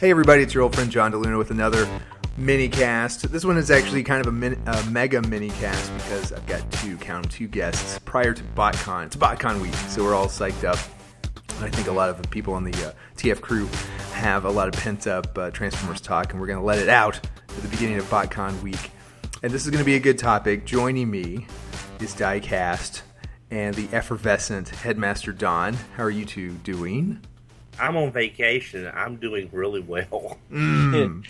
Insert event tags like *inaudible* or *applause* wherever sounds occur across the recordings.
Hey everybody, it's your old friend John DeLuna with another mini cast. This one is actually kind of a, min- a mega mini cast because I've got two, count two guests prior to BotCon. It's BotCon week, so we're all psyched up. I think a lot of the people on the uh, TF crew have a lot of pent up uh, Transformers talk, and we're going to let it out at the beginning of BotCon week. And this is going to be a good topic. Joining me is Diecast and the effervescent Headmaster Don. How are you two doing? I'm on vacation. I'm doing really well. *laughs*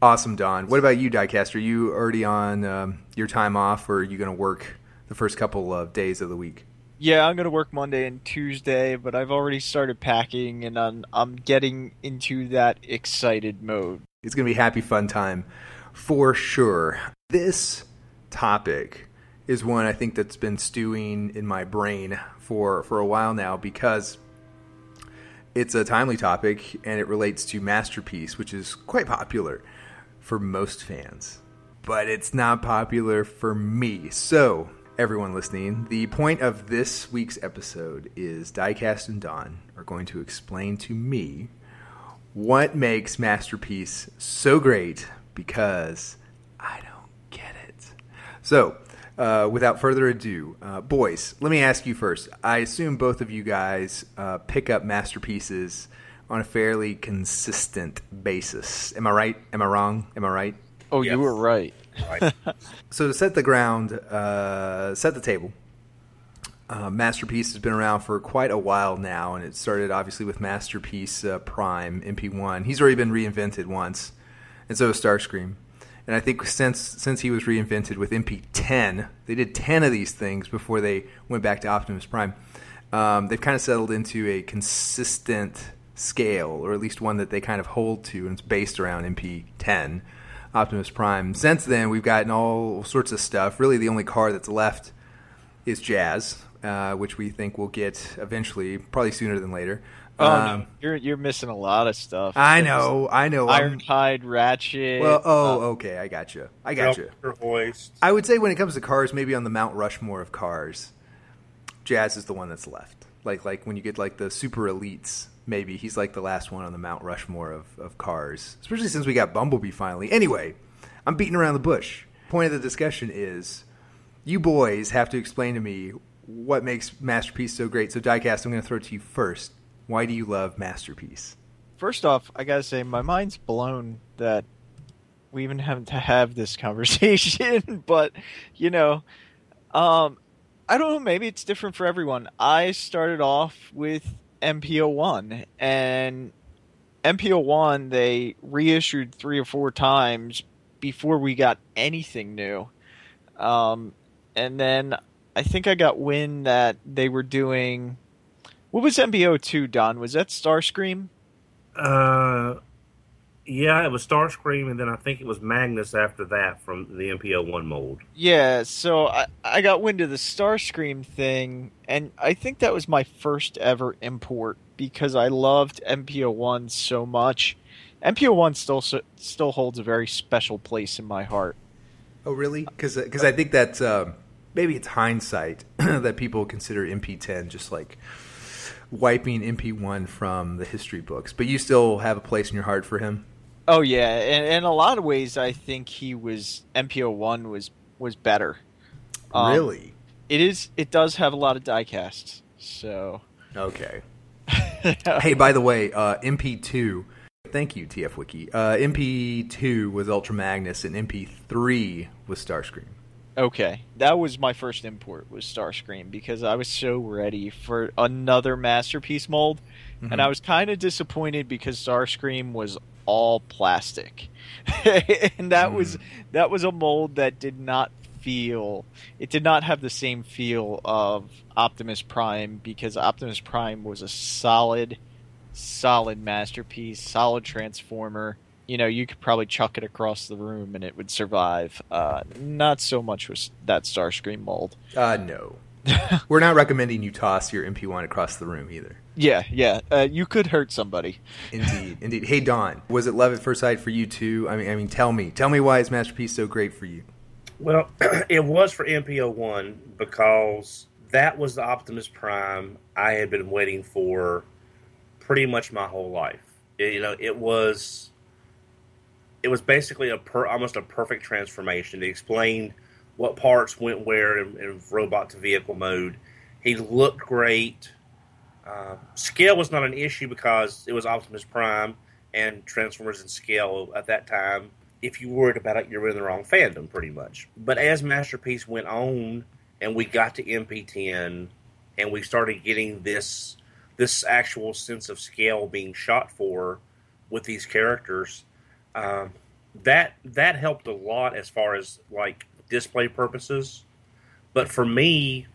Awesome, Don. What about you, Diecast? Are you already on um, your time off, or are you going to work the first couple of days of the week? Yeah, I'm gonna work Monday and Tuesday, but I've already started packing, and I'm, I'm getting into that excited mode. It's going to be happy fun time for sure. This topic is one I think that's been stewing in my brain for for a while now because it's a timely topic and it relates to Masterpiece, which is quite popular for most fans. But it's not popular for me. So, everyone listening, the point of this week's episode is Diecast and Don are going to explain to me what makes Masterpiece so great because I don't get it. So, uh, without further ado, uh, boys, let me ask you first. I assume both of you guys uh, pick up masterpieces on a fairly consistent basis. Am I right? Am I wrong? Am I right? Oh, Yes. you were right. Right. *laughs* So to set the ground, uh, set the table. Uh, Masterpiece has been around for quite a while now, and it started obviously with Masterpiece uh, Prime MP1. He's already been reinvented once, and so has Starscream. And I think since since he was reinvented with MP10, they did 10 of these things before they went back to Optimus Prime. Um, they've kind of settled into a consistent scale, or at least one that they kind of hold to, and it's based around MP10. Optimus Prime. Since then, we've gotten all sorts of stuff. Really, the only car that's left is Jazz, uh, which we think we'll get eventually, probably sooner than later. Oh, Um, no. you're you're missing a lot of stuff. I know, I know. I'm- Ironhide, Ratchet. well, oh, uh, okay, I got you. I got you. Her. I would say when it comes to cars, maybe on the Mount Rushmore of cars, Jazz is the one that's left. Like like when you get like the super elites, maybe he's like the last one on the Mount Rushmore of, of cars. Especially since we got Bumblebee finally. Anyway, I'm beating around the bush. Point of the discussion is you boys have to explain to me what makes Masterpiece so great. So Diecast, I'm gonna throw it to you first. Why do you love Masterpiece? First off, I gotta say my mind's blown that we even have to have this *laughs* conversation. but you know, um, I don't know. Maybe it's different for everyone. I started off with MPO one, and MPO one they reissued three or four times before we got anything new. Um, and then I think I got wind that they were doing. What was MPO two? Don was that Starscream? Uh, yeah, it was Starscream, and then I think it was Magnus after that from the MPO one mold. Yeah, so I, I got wind of the Starscream thing, and I think that was my first ever import because I loved MPO one so much. MPO one still still holds a very special place in my heart. Oh, really? Because I think that um, maybe it's hindsight *clears throat* that people consider MP10 just like wiping MP1 from the history books. But you still have a place in your heart for him. Oh yeah, and in a lot of ways, I think he was MPO one was was better. Um, really? It is. It does have a lot of diecasts. So. Okay. *laughs* hey, by the way, uh, MP2. Thank you, TF Wiki. Uh, MP2 was Ultra Magnus, and MP3 was Starscream. Okay, that was my first import was Starscream because I was so ready for another masterpiece mold, Mm-hmm. and I was kind of disappointed because Starscream was all plastic, *laughs* and that was Mm. that was a mold that did not feel it did not have the same feel of Optimus Prime because Optimus Prime was a solid, solid masterpiece, solid transformer. You know, you could probably chuck it across the room and it would survive. Uh, not so much with that Starscream mold. Uh, no. *laughs* We're not recommending you toss your MP1 across the room either. Yeah, yeah. Uh, you could hurt somebody. Indeed, *laughs* indeed. Hey, Don, was it love at first sight for you too? I mean, I mean, tell me, tell me why is Masterpiece so great for you? Well, *clears throat* it was for MPO one because that was the Optimus Prime I had been waiting for pretty much my whole life. you know, it was it was basically a per, almost a perfect transformation. It explained what parts went where in, in robot to vehicle mode. He looked great. Uh, scale was not an issue because it was Optimus Prime and Transformers in scale at that time. If you worried about it, you're in the wrong fandom, pretty much. But as Masterpiece went on, and we got to MP10, and we started getting this this actual sense of scale being shot for with these characters, um, that that helped a lot as far as like display purposes. But for me,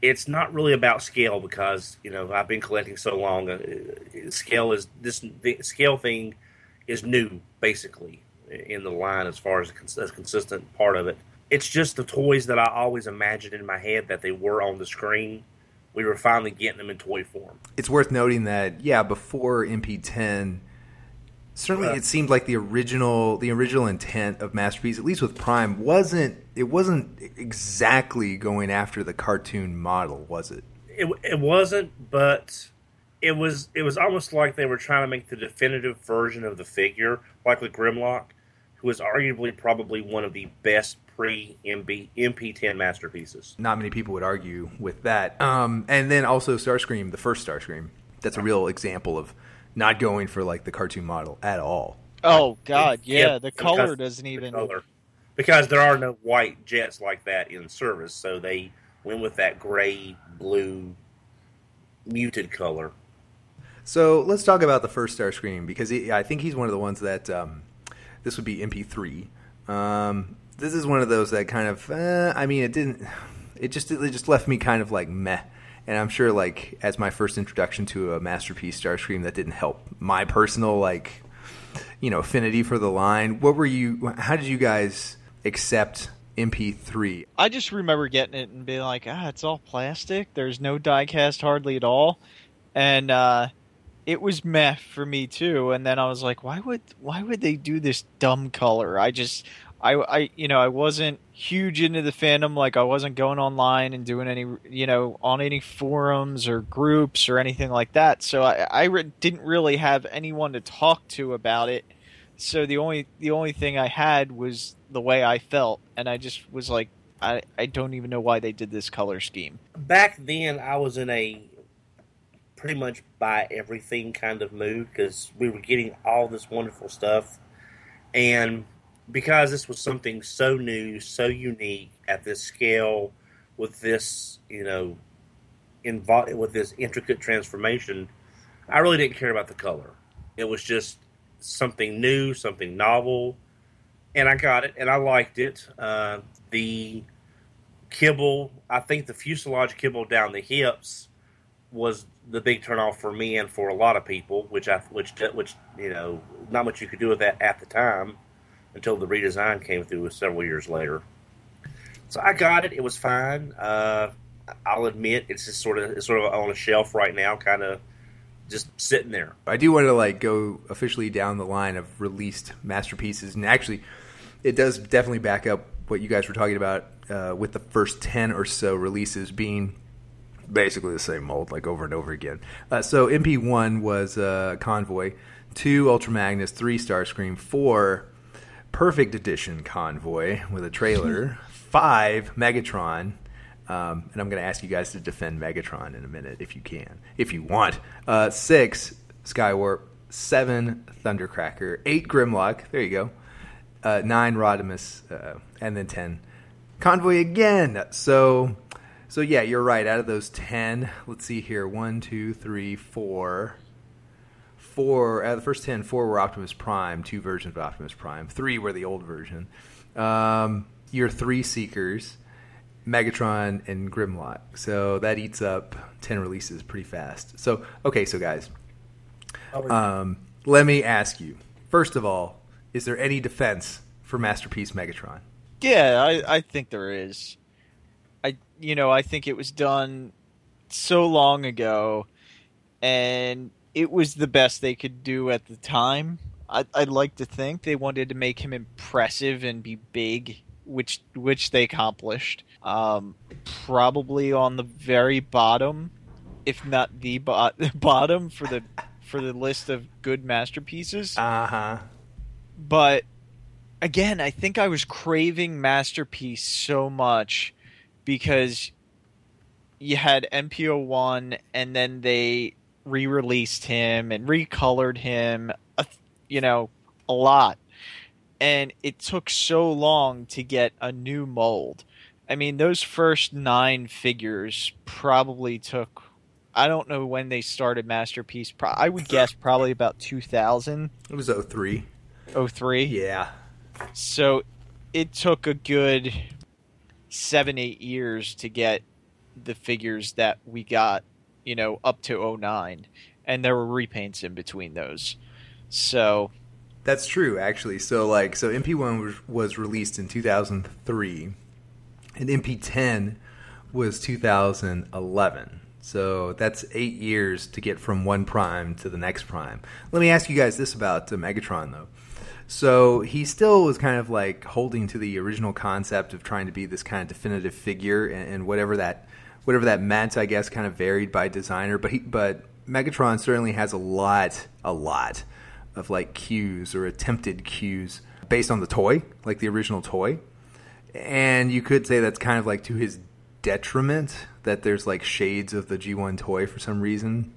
it's not really about scale because you know I've been collecting so long. Uh, scale is this scale thing is new basically in the line as far as a, consistent part of it. It's just the toys that I always imagined in my head that they were on the screen. We were finally getting them in toy form. It's worth noting that yeah, before MP10 certainly it seemed like the original the original intent of masterpiece at least with prime wasn't it wasn't exactly going after the cartoon model was it? It, it wasn't but it was it was almost like they were trying to make the definitive version of the figure like with grimlock who is arguably probably one of the best pre MP, mp10 masterpieces. Not many people would argue with that. Um, and then also starscream the first starscream. That's a real example of not going for like the cartoon model at all. Oh God, yeah, the color doesn't even. Color. Because there are no white jets like that in service, so they went with that gray blue muted color. So let's talk about the first Starscream because he, I think he's one of the ones that um, this would be MP3. Um, this is one of those that kind of, uh, I mean, it didn't, it just it just left me kind of like meh and I'm sure like as my first introduction to a masterpiece Starscream that didn't help my personal like you know affinity for the line. What were you? How did you guys accept MP3? I just remember getting it and being like, ah, it's all plastic. There's no diecast hardly at all, and uh, it was meh for me too. And then I was like, why would why would they do this dumb color? I just I, I you know I wasn't huge into the fandom. Like I wasn't going online and doing any you know on any forums or groups or anything like that. So I, I re- didn't really have anyone to talk to about it. So the only the only thing I had was the way I felt. And I just was like I, I don't even know why they did this color scheme. Back then I was in a pretty much buy everything kind of mood because we were getting all this wonderful stuff. And because this was something so new, so unique at this scale, with this, you know, invo- with this intricate transformation, I really didn't care about the color. It was just something new, something novel, and I got it, and I liked it. Uh, the kibble, I think the fuselage kibble down the hips was the big turnoff for me and for a lot of people, which I which which you know not much you could do with that at the time until the redesign came through several years later. So I got it. It was fine. Uh, I'll admit it's just sort of it's sort of on a shelf right now, kind of just sitting there. I do want to like go officially down the line of released masterpieces, and actually, it does definitely back up what you guys were talking about uh, with the first ten or so releases being basically the same mold, like over and over again. Uh, so MP one was uh, Convoy, two Ultra Magnus, three Starscream, four Perfect Edition Convoy with a trailer. *laughs* Five Megatron. Um, and I'm going to ask you guys to defend Megatron in a minute if you can, if you want. Uh, six Skywarp. Seven Thundercracker. Eight Grimlock. There you go. Uh, nine Rodimus. Uh, and then ten Convoy again. So, so yeah, you're right. Out of those ten, let's see here. One, two, three, four four out of the first ten, four were Optimus Prime, two versions of Optimus Prime, three were the old version. Um, your three Seekers, Megatron, and Grimlock. So that eats up ten releases pretty fast. So okay, so guys, um, let me ask you first of all, is there any defense for Masterpiece Megatron? Yeah, I, I think there is. I you know I think it was done so long ago, and it was the best they could do at the time. I, would like to think they wanted to make him impressive and be big, which which they accomplished. Um, probably on the very bottom, if not the bo- *laughs* bottom for the for the list of good masterpieces. Uh huh. But again, I think I was craving masterpiece so much because you had MPO1 and then they re-released him and recolored him, you know, a lot. And it took so long to get a new mold. I mean, those first 9 figures probably took I don't know when they started Masterpiece. I would guess probably about 2000. It was 03. 03? Yeah. So it took a good 7 8 years to get the figures that we got, you know, up to 09 and there were repaints in between those. So that's true actually. So like so MP1 was, was released in 2003 and MP10 was 2011. So that's eight years to get from one prime to the next prime. Let me ask you guys this about uh, Megatron, though. So he still was kind of like holding to the original concept of trying to be this kind of definitive figure, and, and whatever that whatever that meant, I guess, kind of varied by designer. But he, but Megatron certainly has a lot, a lot of like cues or attempted cues based on the toy, like the original toy. And you could say that's kind of like to his detriment that there's like shades of the G1 toy for some reason.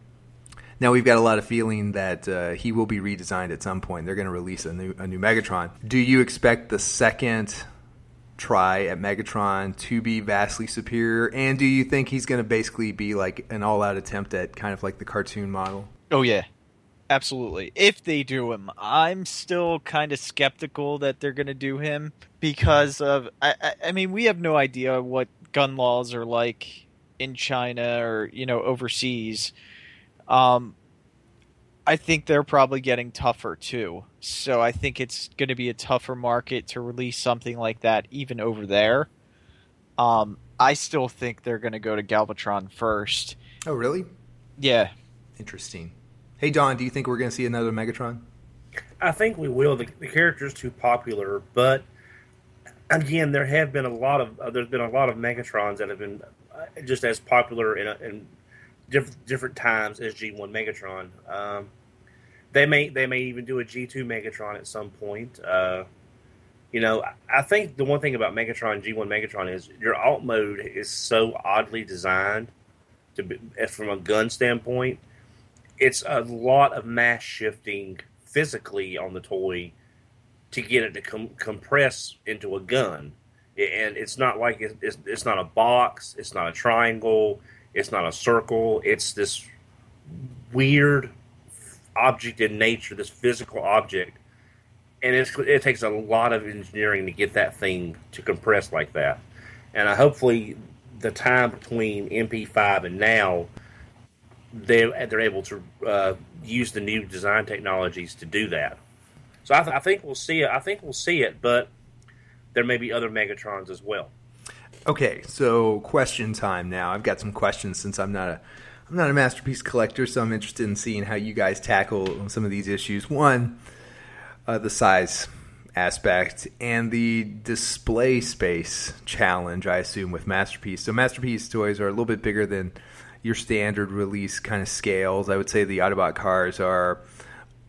Now we've got a lot of feeling that uh, he will be redesigned at some point. They're going to release a new a new Megatron. Do you expect the second try at Megatron to be vastly superior? And do you think he's going to basically be like an all out attempt at kind of like the cartoon model? Oh yeah, absolutely. If they do him, I'm still kind of skeptical that they're going to do him because of. I, I, I mean, we have no idea what gun laws are like in China or you know overseas. Um, I think they're probably getting tougher too. So I think it's going to be a tougher market to release something like that even over there. Um, I still think they're going to go to Galvatron first. Oh, really? Yeah. Interesting. Hey, Don, do you think we're going to see another Megatron? I think we will. The, the character's too popular, but again, there have been a lot of uh, there's been a lot of Megatrons that have been uh, just as popular in, a, in different times as G1 Megatron. Um, they may they may even do a G2 Megatron at some point. Uh, you know, I think the one thing about Megatron G1 Megatron is your alt mode is so oddly designed to be, from a gun standpoint. It's a lot of mass shifting physically on the toy to get it to com- compress into a gun. And it's not like it's, it's, it's not a box, it's not a triangle, it's not a circle. It's this weird object in nature, this physical object, and it takes a lot of engineering to get that thing to compress like that. And I, hopefully, the time between MP5 and now, they they're able to uh, use the new design technologies to do that. So I, th- I think we'll see it. I think we'll see it, but there may be other Megatrons as well. Okay, so question time now. I've got some questions since I'm not a I'm not a masterpiece collector, so I'm interested in seeing how you guys tackle some of these issues. One, uh, the size aspect and the display space challenge, I assume, with Masterpiece. So, Masterpiece toys are a little bit bigger than your standard release kind of scales. I would say the Autobot cars are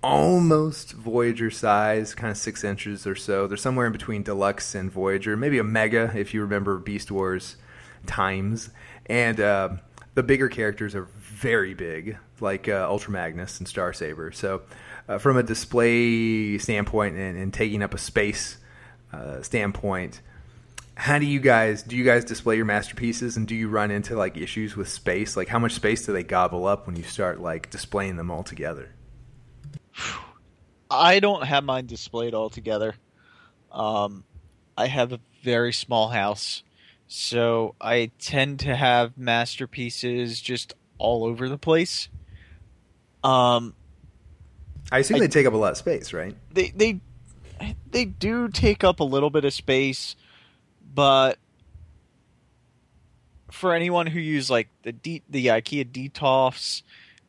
almost Voyager size, kind of six inches or so. They're somewhere in between Deluxe and Voyager, maybe a Mega if you remember Beast Wars times. And uh, the bigger characters are very big, like uh, Ultra Magnus and Star Saber. So, uh, from a display standpoint and, and taking up a space uh, standpoint, how do you guys do you guys display your masterpieces and do you run into like issues with space like how much space do they gobble up when you start like displaying them all together I don't have mine displayed all together. Um, I have a very small house, so I tend to have masterpieces just all over the place. Um, I assume I, they take up a lot of space, right? They they they do take up a little bit of space, but for anyone who use like the D, the IKEA Detolfs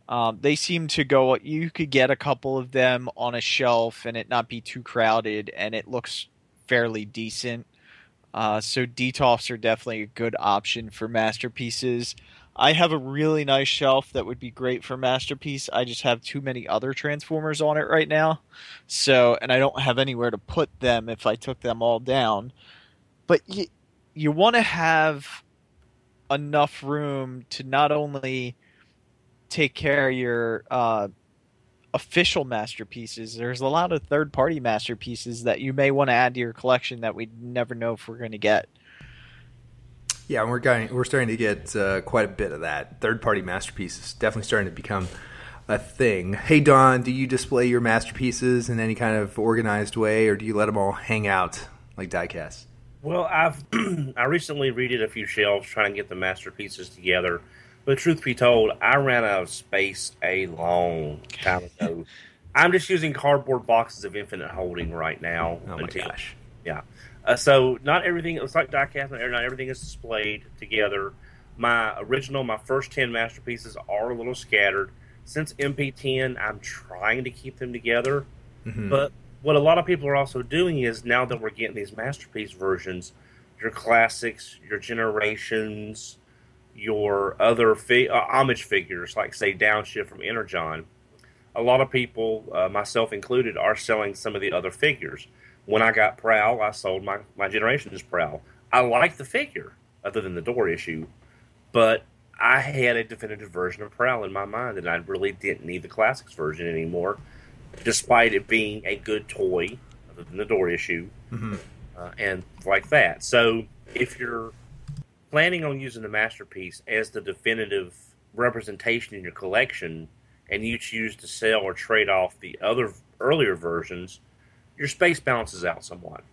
um, they seem to go. You could get a couple of them on a shelf and it not be too crowded, and it looks fairly decent. Uh, so Detolfs are definitely a good option for masterpieces. I have a really nice shelf that would be great for masterpiece. I just have too many other transformers on it right now. So, and I don't have anywhere to put them if I took them all down. But you you want to have enough room to not only take care of your uh, official masterpieces. There's a lot of third party masterpieces that you may want to add to your collection that we never know if we're going to get. Yeah, we're going. We're starting to get uh, quite a bit of that. Third party masterpieces definitely starting to become a thing. Hey Don, do you display your masterpieces in any kind of organized way, or do you let them all hang out like diecast? Well, I've *clears throat* I recently redid a few shelves trying to get the masterpieces together. But truth be told, I ran out of space a long time *laughs* ago. I'm just using cardboard boxes of infinite holding right now. Oh my until, gosh! Yeah, uh, so not everything. It's like diecast. Not everything is displayed together. My original, my first ten masterpieces are a little scattered. Since MP10, I'm trying to keep them together. Mm-hmm. But what a lot of people are also doing is now that we're getting these masterpiece versions, your classics, your generations, your other fi- uh, homage figures, like say Downshift from Energon. A lot of people, uh, myself included, are selling some of the other figures when I got Prowl, I sold my, my Generations Prowl. I like the figure, other than the door issue, but I had a definitive version of Prowl in my mind, and I really didn't need the Classics version anymore, despite it being a good toy, other than the door issue, mm-hmm. uh, and like that. So if you're planning on using the Masterpiece as the definitive representation in your collection, and you choose to sell or trade off the other earlier versions, your space balances out somewhat.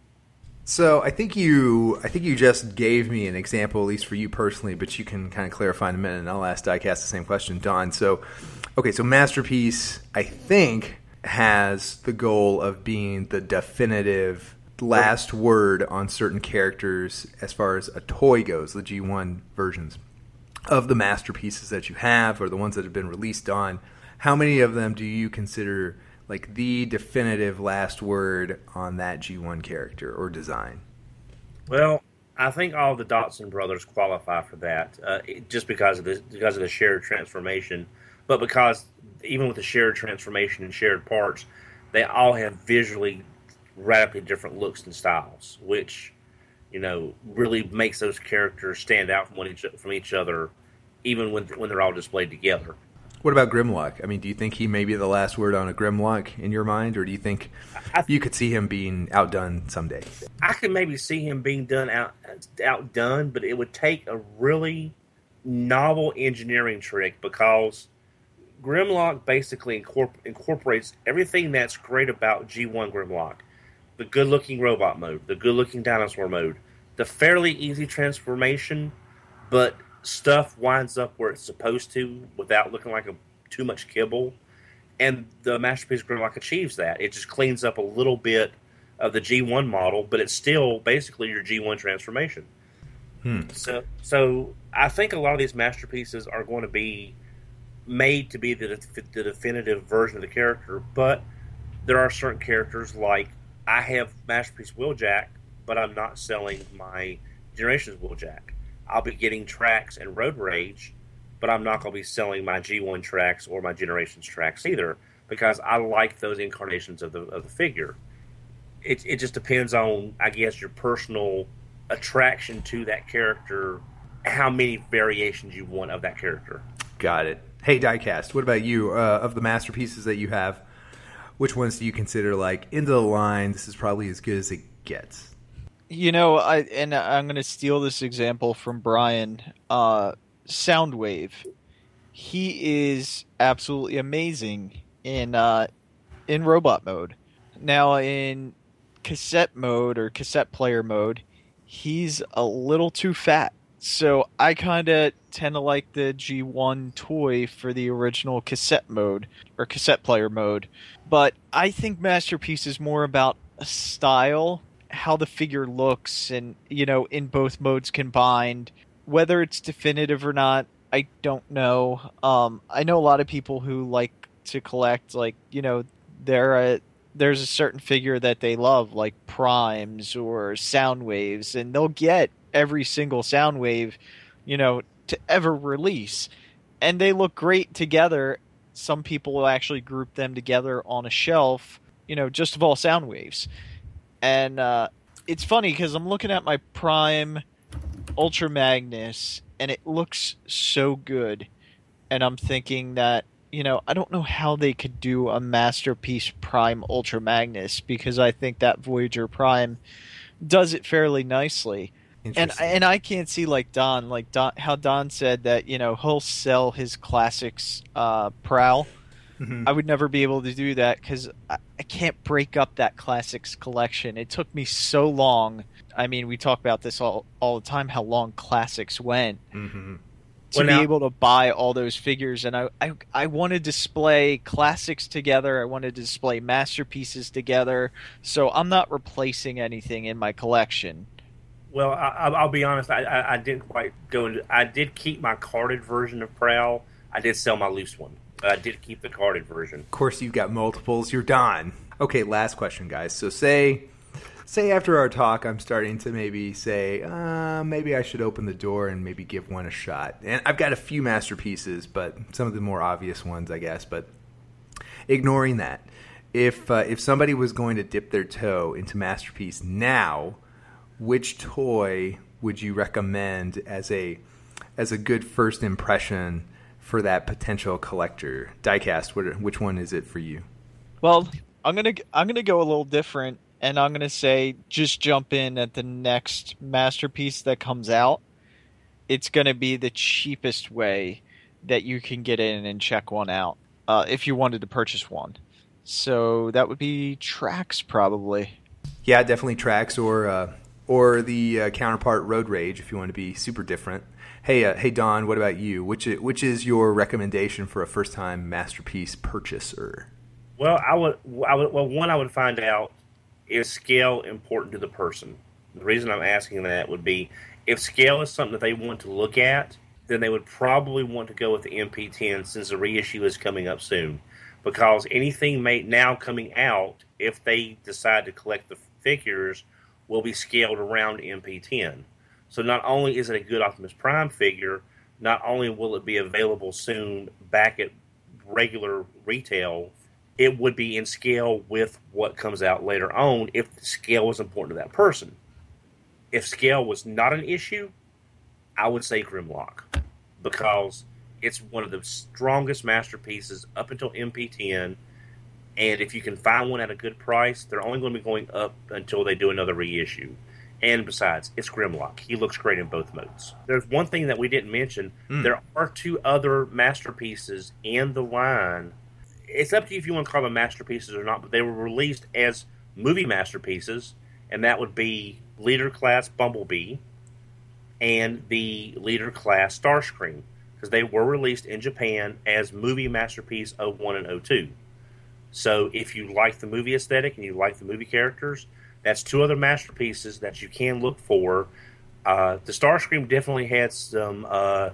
So I think you, I think you just gave me an example, at least for you personally, but you can kind of clarify in a minute, and I'll ask Diecast the same question, Don. So, okay, so masterpiece, I think, has the goal of being the definitive last word on certain characters as far as a toy goes, the G1 versions of the masterpieces that you have or the ones that have been released on. How many of them do you consider like the definitive last word on that G1 character or design? Well, I think all the Datsun brothers qualify for that, uh, just because of the because of the shared transformation, but because even with the shared transformation and shared parts, they all have visually radically different looks and styles, which you know really makes those characters stand out from one each from each other, even when when they're all displayed together. What about Grimlock? I mean, do you think he may be the last word on a Grimlock in your mind, or do you think th- you could see him being outdone someday? I could maybe see him being done out outdone, but it would take a really novel engineering trick because Grimlock basically incorpor- incorporates everything that's great about G1 Grimlock the good looking robot mode, the good looking dinosaur mode, the fairly easy transformation, but stuff winds up where it's supposed to without looking like a too much kibble. And the Masterpiece Grimlock achieves that. It just cleans up a little bit of the G1 model, but it's still basically your G1 transformation. Hmm. So, so I think a lot of these masterpieces are going to be made to be the, the definitive version of the character, but there are certain characters like I have Masterpiece Wheeljack, but I'm not selling my Generations Wheeljack. I'll be getting tracks and Road Rage, but I'm not going to be selling my G1 tracks or my Generations tracks either because I like those incarnations of the of the figure. It it just depends on I guess your personal attraction to that character, how many variations you want of that character. Got it. Hey, Diecast, what about you? Uh, of the masterpieces that you have, which ones do you consider like into the line? This is probably as good as it gets. You know, I and I'm going to steal this example from Brian. Uh, Soundwave, he is absolutely amazing in uh, in robot mode. Now in cassette mode or cassette player mode, he's a little too fat. So I kind of tend to like the G1 toy for the original cassette mode or cassette player mode. But I think Masterpiece is more about a style how the figure looks and you know in both modes combined whether it's definitive or not i don't know um, i know a lot of people who like to collect like you know there a, there's a certain figure that they love like primes or Soundwaves and they'll get every single Soundwave you know to ever release, and they look great together. Some people will actually group them together on a shelf, you know, just of all Soundwaves. And uh, it's funny because I'm looking at my Prime Ultra Magnus, and it looks so good. And I'm thinking that you know, I don't know how they could do a masterpiece Prime Ultra Magnus because I think that Voyager Prime does it fairly nicely. And and I can't see like Don, like Don, how Don said that you know he'll sell his classics uh, Prowl. Mm-hmm. I would never be able to do that because I, I, can't break up that classics collection. It took me so long. I mean, we talk about this all all the time how long classics went. Mm-hmm to well, now, be able to buy all those figures and I, I I want to display classics together I want to display masterpieces together so I'm not replacing anything in my collection well I, will be honest I, I, I, didn't quite go into I did keep my carded version of Prowl. I did sell my loose one but I did keep the carded version. Of course you've got multiples. You're done. Okay last question guys. So say say after our talk, I'm starting to maybe say, uh, maybe I should open the door and maybe give one a shot. And I've got a few masterpieces, but some of the more obvious ones, I guess. But ignoring that, if uh, if somebody was going to dip their toe into masterpiece now, which toy would you recommend as a as a good first impression for that potential collector? Diecast, what, which one is it for you? Well, I'm gonna I'm gonna go a little different and I'm gonna say just jump in at the next masterpiece that comes out. It's gonna be the cheapest way that you can get in and check one out uh, if you wanted to purchase one. So that would be tracks, probably. Yeah, definitely tracks or uh, or the uh, counterpart Road Rage if you want to be super different. Hey, uh, hey Don, what about you? Which which is your recommendation for a first time masterpiece purchaser? Well, I would, I would, well, one I would find out is scale important to the person? The reason I'm asking that would be if scale is something that they want to look at, then they would probably want to go with the MP10 since the reissue is coming up soon. Because anything made now coming out, if they decide to collect the figures, will be scaled around MP10. So not only is it a good Optimus Prime figure, not only will it be available soon back at regular retail it would be in scale with what comes out later on if scale was important to that person. If scale was not an issue, I would say Grimlock because it's one of the strongest masterpieces up until MP10. And if you can find one at a good price, they're only going to be going up until they do another reissue. And besides, it's Grimlock. He looks great in both modes. There's one thing that we didn't mention. Mm. There are two other masterpieces in the line it's up to you if you want to call them masterpieces or not, but they were released as movie masterpieces, and that would be Leader Class Bumblebee and the Leader Class Starscream, because they were released in Japan as movie masterpiece 01 and 02. So if you like the movie aesthetic and you like the movie characters, that's two other masterpieces that you can look for. Uh, the Starscream definitely had some uh,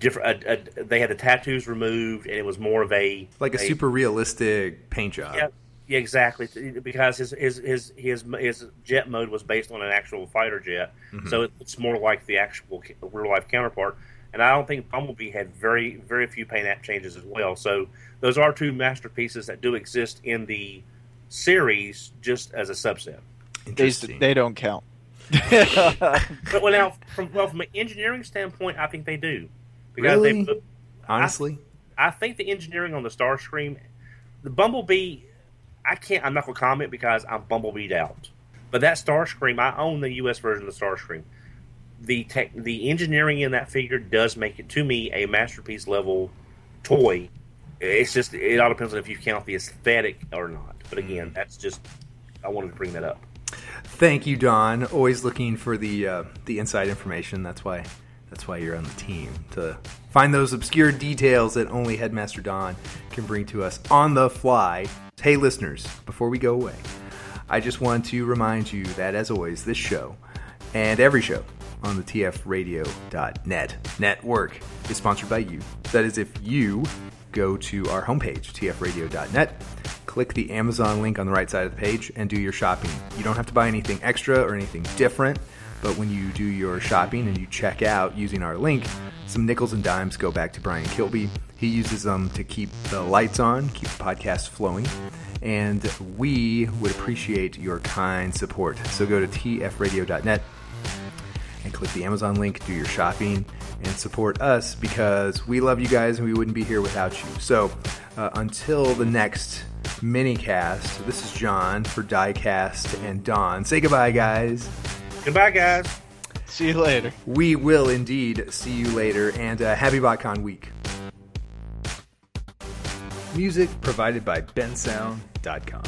different. Uh, uh, they had the tattoos removed, and it was more of a like a, a super realistic paint job. Yeah, yeah, exactly. Because his his his his his jet mode was based on an actual fighter jet, mm-hmm. so it's more like the actual real life counterpart. And I don't think Bumblebee had very very few paint app changes as well. So those are two masterpieces that do exist in the series, just as a subset. They, they don't count. *laughs* *laughs* but well, now from well from an engineering standpoint, I think they do. Because really? they put, honestly, I, I, think the engineering on the Starscream, the Bumblebee, I can't. I'm not gonna comment because I'm Bumblebee'd out. But that Starscream, I own the U.S. version of the Starscream. The tech, the engineering in that figure does make it to me a masterpiece level toy. It's just it all depends on if you count the aesthetic or not. But again, mm. that's just I wanted to bring that up. Thank you, Don. Always looking for the uh, the inside information. That's why that's why you're on the team to find those obscure details that only Headmaster Don can bring to us on the fly. Hey, listeners, before we go away, I just want to remind you that, as always, this show and every show on the tfradio.net network is sponsored by you. That is, if you go to our homepage, tfradio.net, click the Amazon link on the right side of the page, and do your shopping. You don't have to buy anything extra or anything different but when you do your shopping and you check out using our link, some nickels and dimes go back to Brian Kilby. He uses them to keep the lights on, keep the podcast flowing, and we would appreciate your kind support. So go to tfradio.net click the Amazon link, do your shopping, and support us because we love you guys and we wouldn't be here without you. So uh, until the next mini cast, this is John for Diecast and Don. Say goodbye, guys. Goodbye, guys. See you later. We will indeed see you later, and uh, happy BotCon week. Music provided by bensound.com.